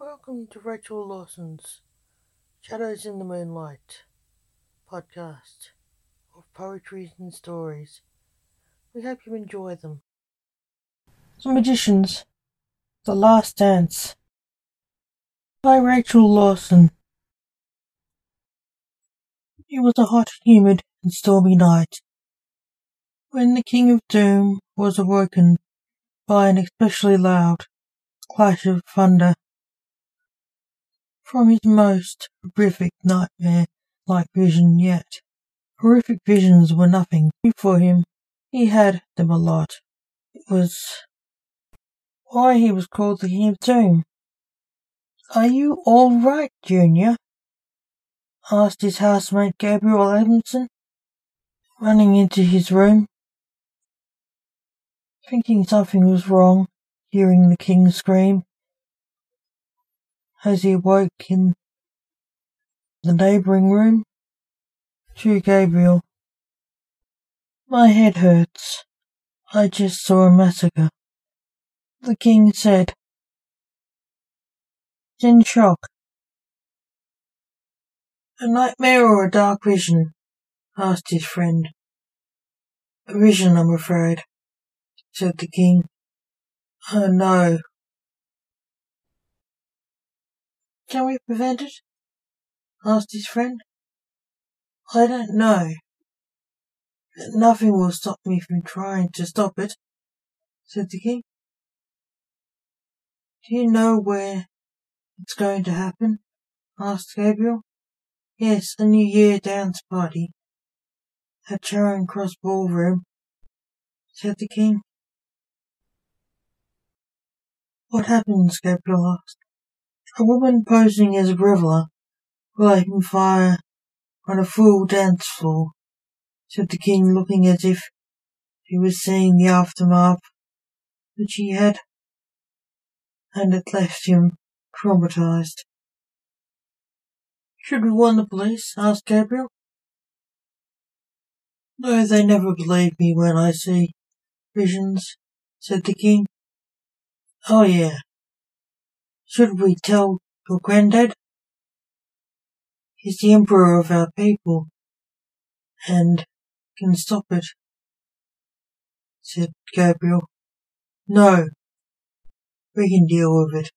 Welcome to Rachel Lawson's Shadows in the Moonlight podcast of poetry and stories. We hope you enjoy them. The Magicians The Last Dance by Rachel Lawson. It was a hot, humid, and stormy night when the King of Doom was awoken by an especially loud clash of thunder from his most horrific nightmare-like vision yet. Horrific visions were nothing new for him. He had them a lot. It was why he was called the King of Doom. Are you all right, Junior? asked his housemate Gabriel Adamson, running into his room. Thinking something was wrong, hearing the king scream, as he awoke in the neighbouring room. To Gabriel. My head hurts. I just saw a massacre. The king said. In shock. A nightmare or a dark vision? asked his friend. A vision, I'm afraid, said the king. Oh no, Can we prevent it? asked his friend. I don't know. Nothing will stop me from trying to stop it, said the king. Do you know where it's going to happen? asked Gabriel. Yes, a New Year dance party at Charing Cross Ballroom, said the king. What happens? Gabriel asked. A woman posing as a reveler, lighting fire on a full dance floor, said the king, looking as if he was seeing the aftermath which he had, and it left him traumatized. Should we warn the police? asked Gabriel. No, they never believe me when I see visions, said the king. Oh yeah, should we tell your granddad? He's the emperor of our people and can stop it, said Gabriel. No, we can deal with it.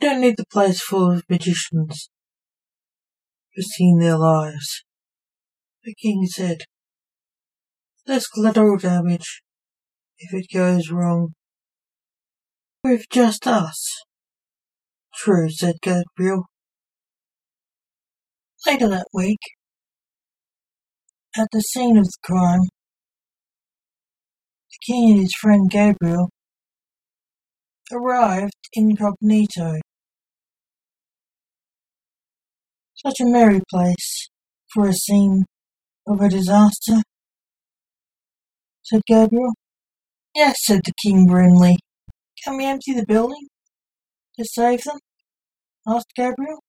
Don't need the place full of magicians risking their lives. The king said, Less collateral damage if it goes wrong with just us. True, said Gabriel. Later that week, at the scene of the crime, the king and his friend Gabriel arrived incognito. Such a merry place for a scene of a disaster, said Gabriel. Yes, said the king grimly. Can we empty the building to save them? asked Gabriel.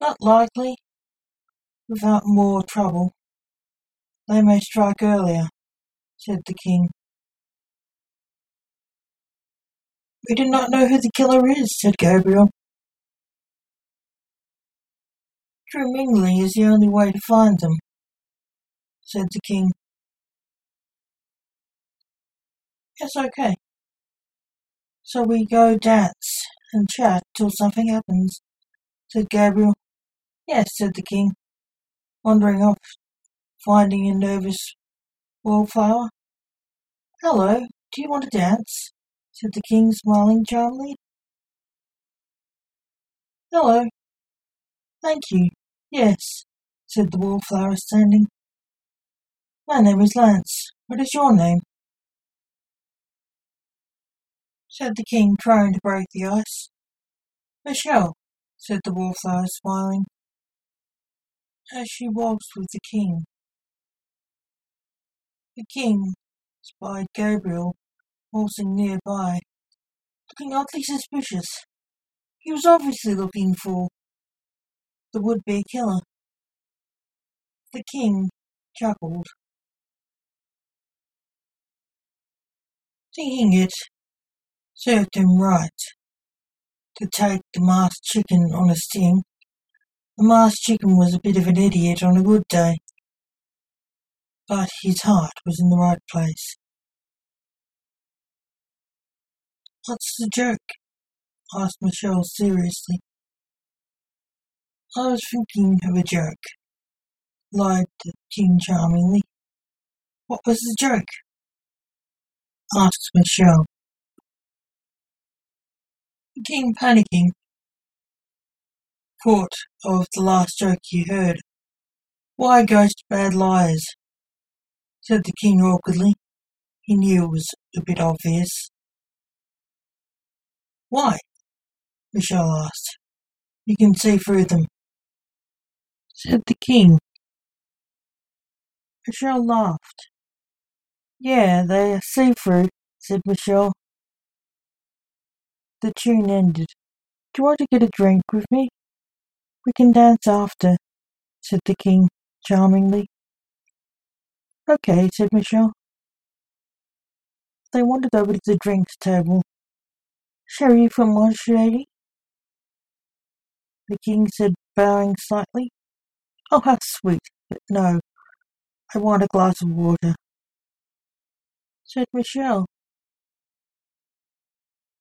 Not likely. Without more trouble. They may strike earlier, said the king. We do not know who the killer is, said Gabriel. True mingling is the only way to find them, said the king. It's okay. So we go dance and chat till something happens, said Gabriel. Yes, said the king, wandering off, finding a nervous wallflower. Hello, do you want to dance? said the king, smiling charmingly. Hello. Thank you. Yes, said the wallflower, standing. My name is Lance. What is your name? Said the king, trying to break the ice. Michelle, said the wallflower, smiling, as she waltzed with the king. The king spied Gabriel waltzing nearby, looking oddly suspicious. He was obviously looking for the would-be killer. The king chuckled. Thinking it served him right. to take the masked chicken on a sting. The masked chicken was a bit of an idiot on a good day, but his heart was in the right place. What's the joke? asked Michelle seriously. I was thinking of a joke, lied the king charmingly. What was the joke? asked Michelle. King, panicking, thought of the last joke he heard. Why ghost bad liars? said the king awkwardly. He knew it was a bit obvious. Why? Michelle asked. You can see through them, said the king. Michelle laughed. Yeah, they are see-through, said Michelle. The tune ended. Do you want to get a drink with me? We can dance after, said the king charmingly. Okay, said Michelle. They wandered over to the drinks table. Sherry from Montreal? The king said, bowing slightly. Oh, how sweet, but no, I want a glass of water said Michelle,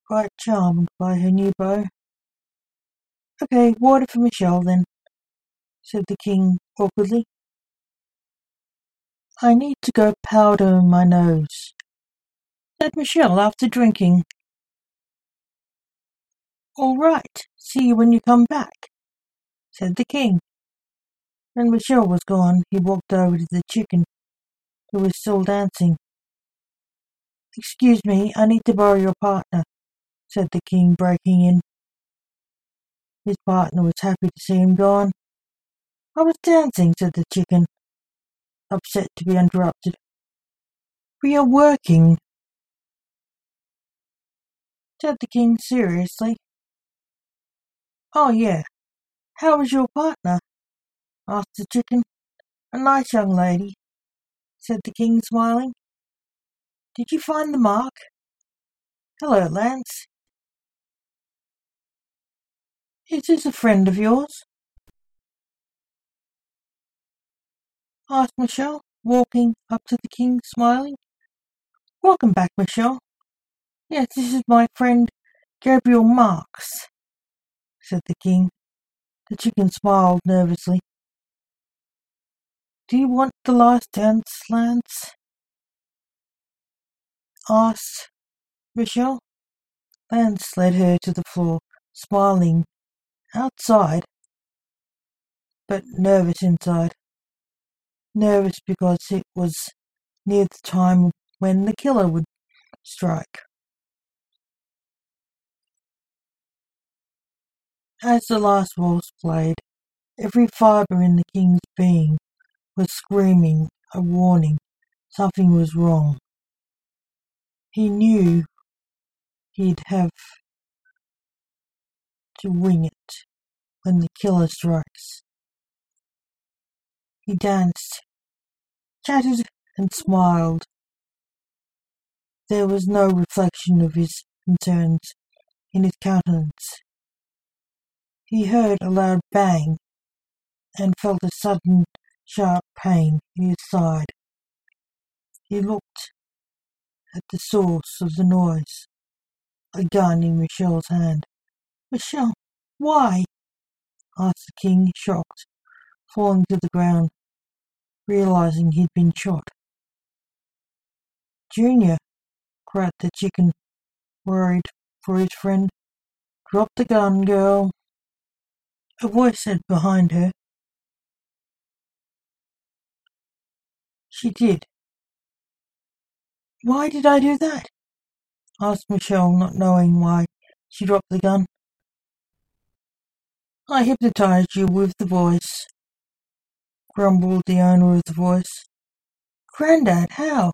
quite charmed by her new beau. Okay, water for Michelle then, said the king awkwardly. I need to go powder my nose, said Michelle after drinking. All right, see you when you come back, said the king. When Michelle was gone, he walked over to the chicken, who was still dancing. Excuse me, I need to borrow your partner, said the king, breaking in. His partner was happy to see him gone. I was dancing, said the chicken, upset to be interrupted. We are working, said the king seriously. Oh, yeah. How is your partner? asked the chicken. A nice young lady, said the king, smiling. Did you find the mark? Hello, Lance. Is this a friend of yours? asked Michelle, walking up to the king, smiling. Welcome back, Michelle. Yes, this is my friend Gabriel Marks, said the king. The chicken smiled nervously. Do you want the last dance, Lance? asked Michelle. Lance led her to the floor, smiling outside, but nervous inside. Nervous because it was near the time when the killer would strike. As the last waltz played, every fibre in the king's being was screaming a warning something was wrong. He knew he'd have to wing it when the killer strikes. He danced, chatted, and smiled. There was no reflection of his concerns in his countenance. He heard a loud bang and felt a sudden sharp pain in his side. He looked at the source of the noise. A gun in Michelle's hand. Michelle, why? Asked the king, shocked, falling to the ground, realizing he'd been shot. Junior, cried the chicken, worried for his friend. Drop the gun, girl. A voice said behind her. She did, why did I do that? asked Michelle, not knowing why she dropped the gun. I hypnotized you with the voice, grumbled the owner of the voice. Grandad, how?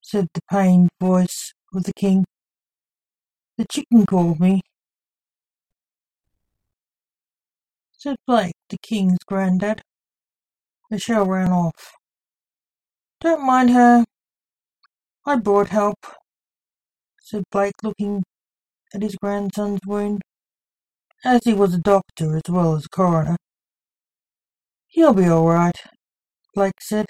said the pained voice of the king. The chicken called me, said Blake, the king's grandad. Michelle ran off. Don't mind her, I brought help, said Blake, looking at his grandson's wound, as he was a doctor as well as a coroner. He'll be all right, Blake said.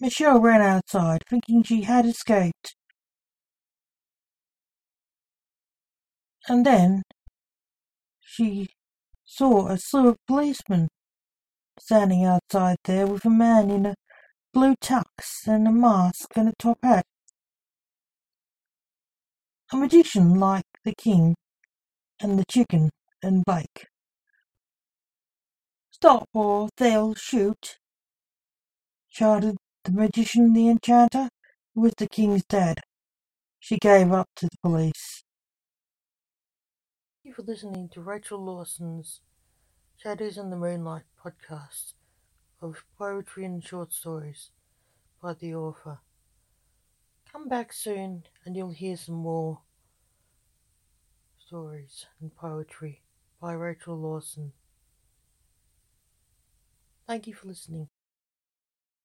Michelle ran outside, thinking she had escaped. And then she saw a slew of policemen standing outside there with a man in a blue tux and a mask and a top hat. A magician like the king and the chicken and Blake. Stop or they'll shoot, shouted the magician the enchanter, was the king's dad. She gave up to the police. Thank you for listening to Rachel Lawson's Shadows in the Moonlight podcast of poetry and short stories by the author. Come back soon and you'll hear some more stories and poetry by Rachel Lawson. Thank you for listening.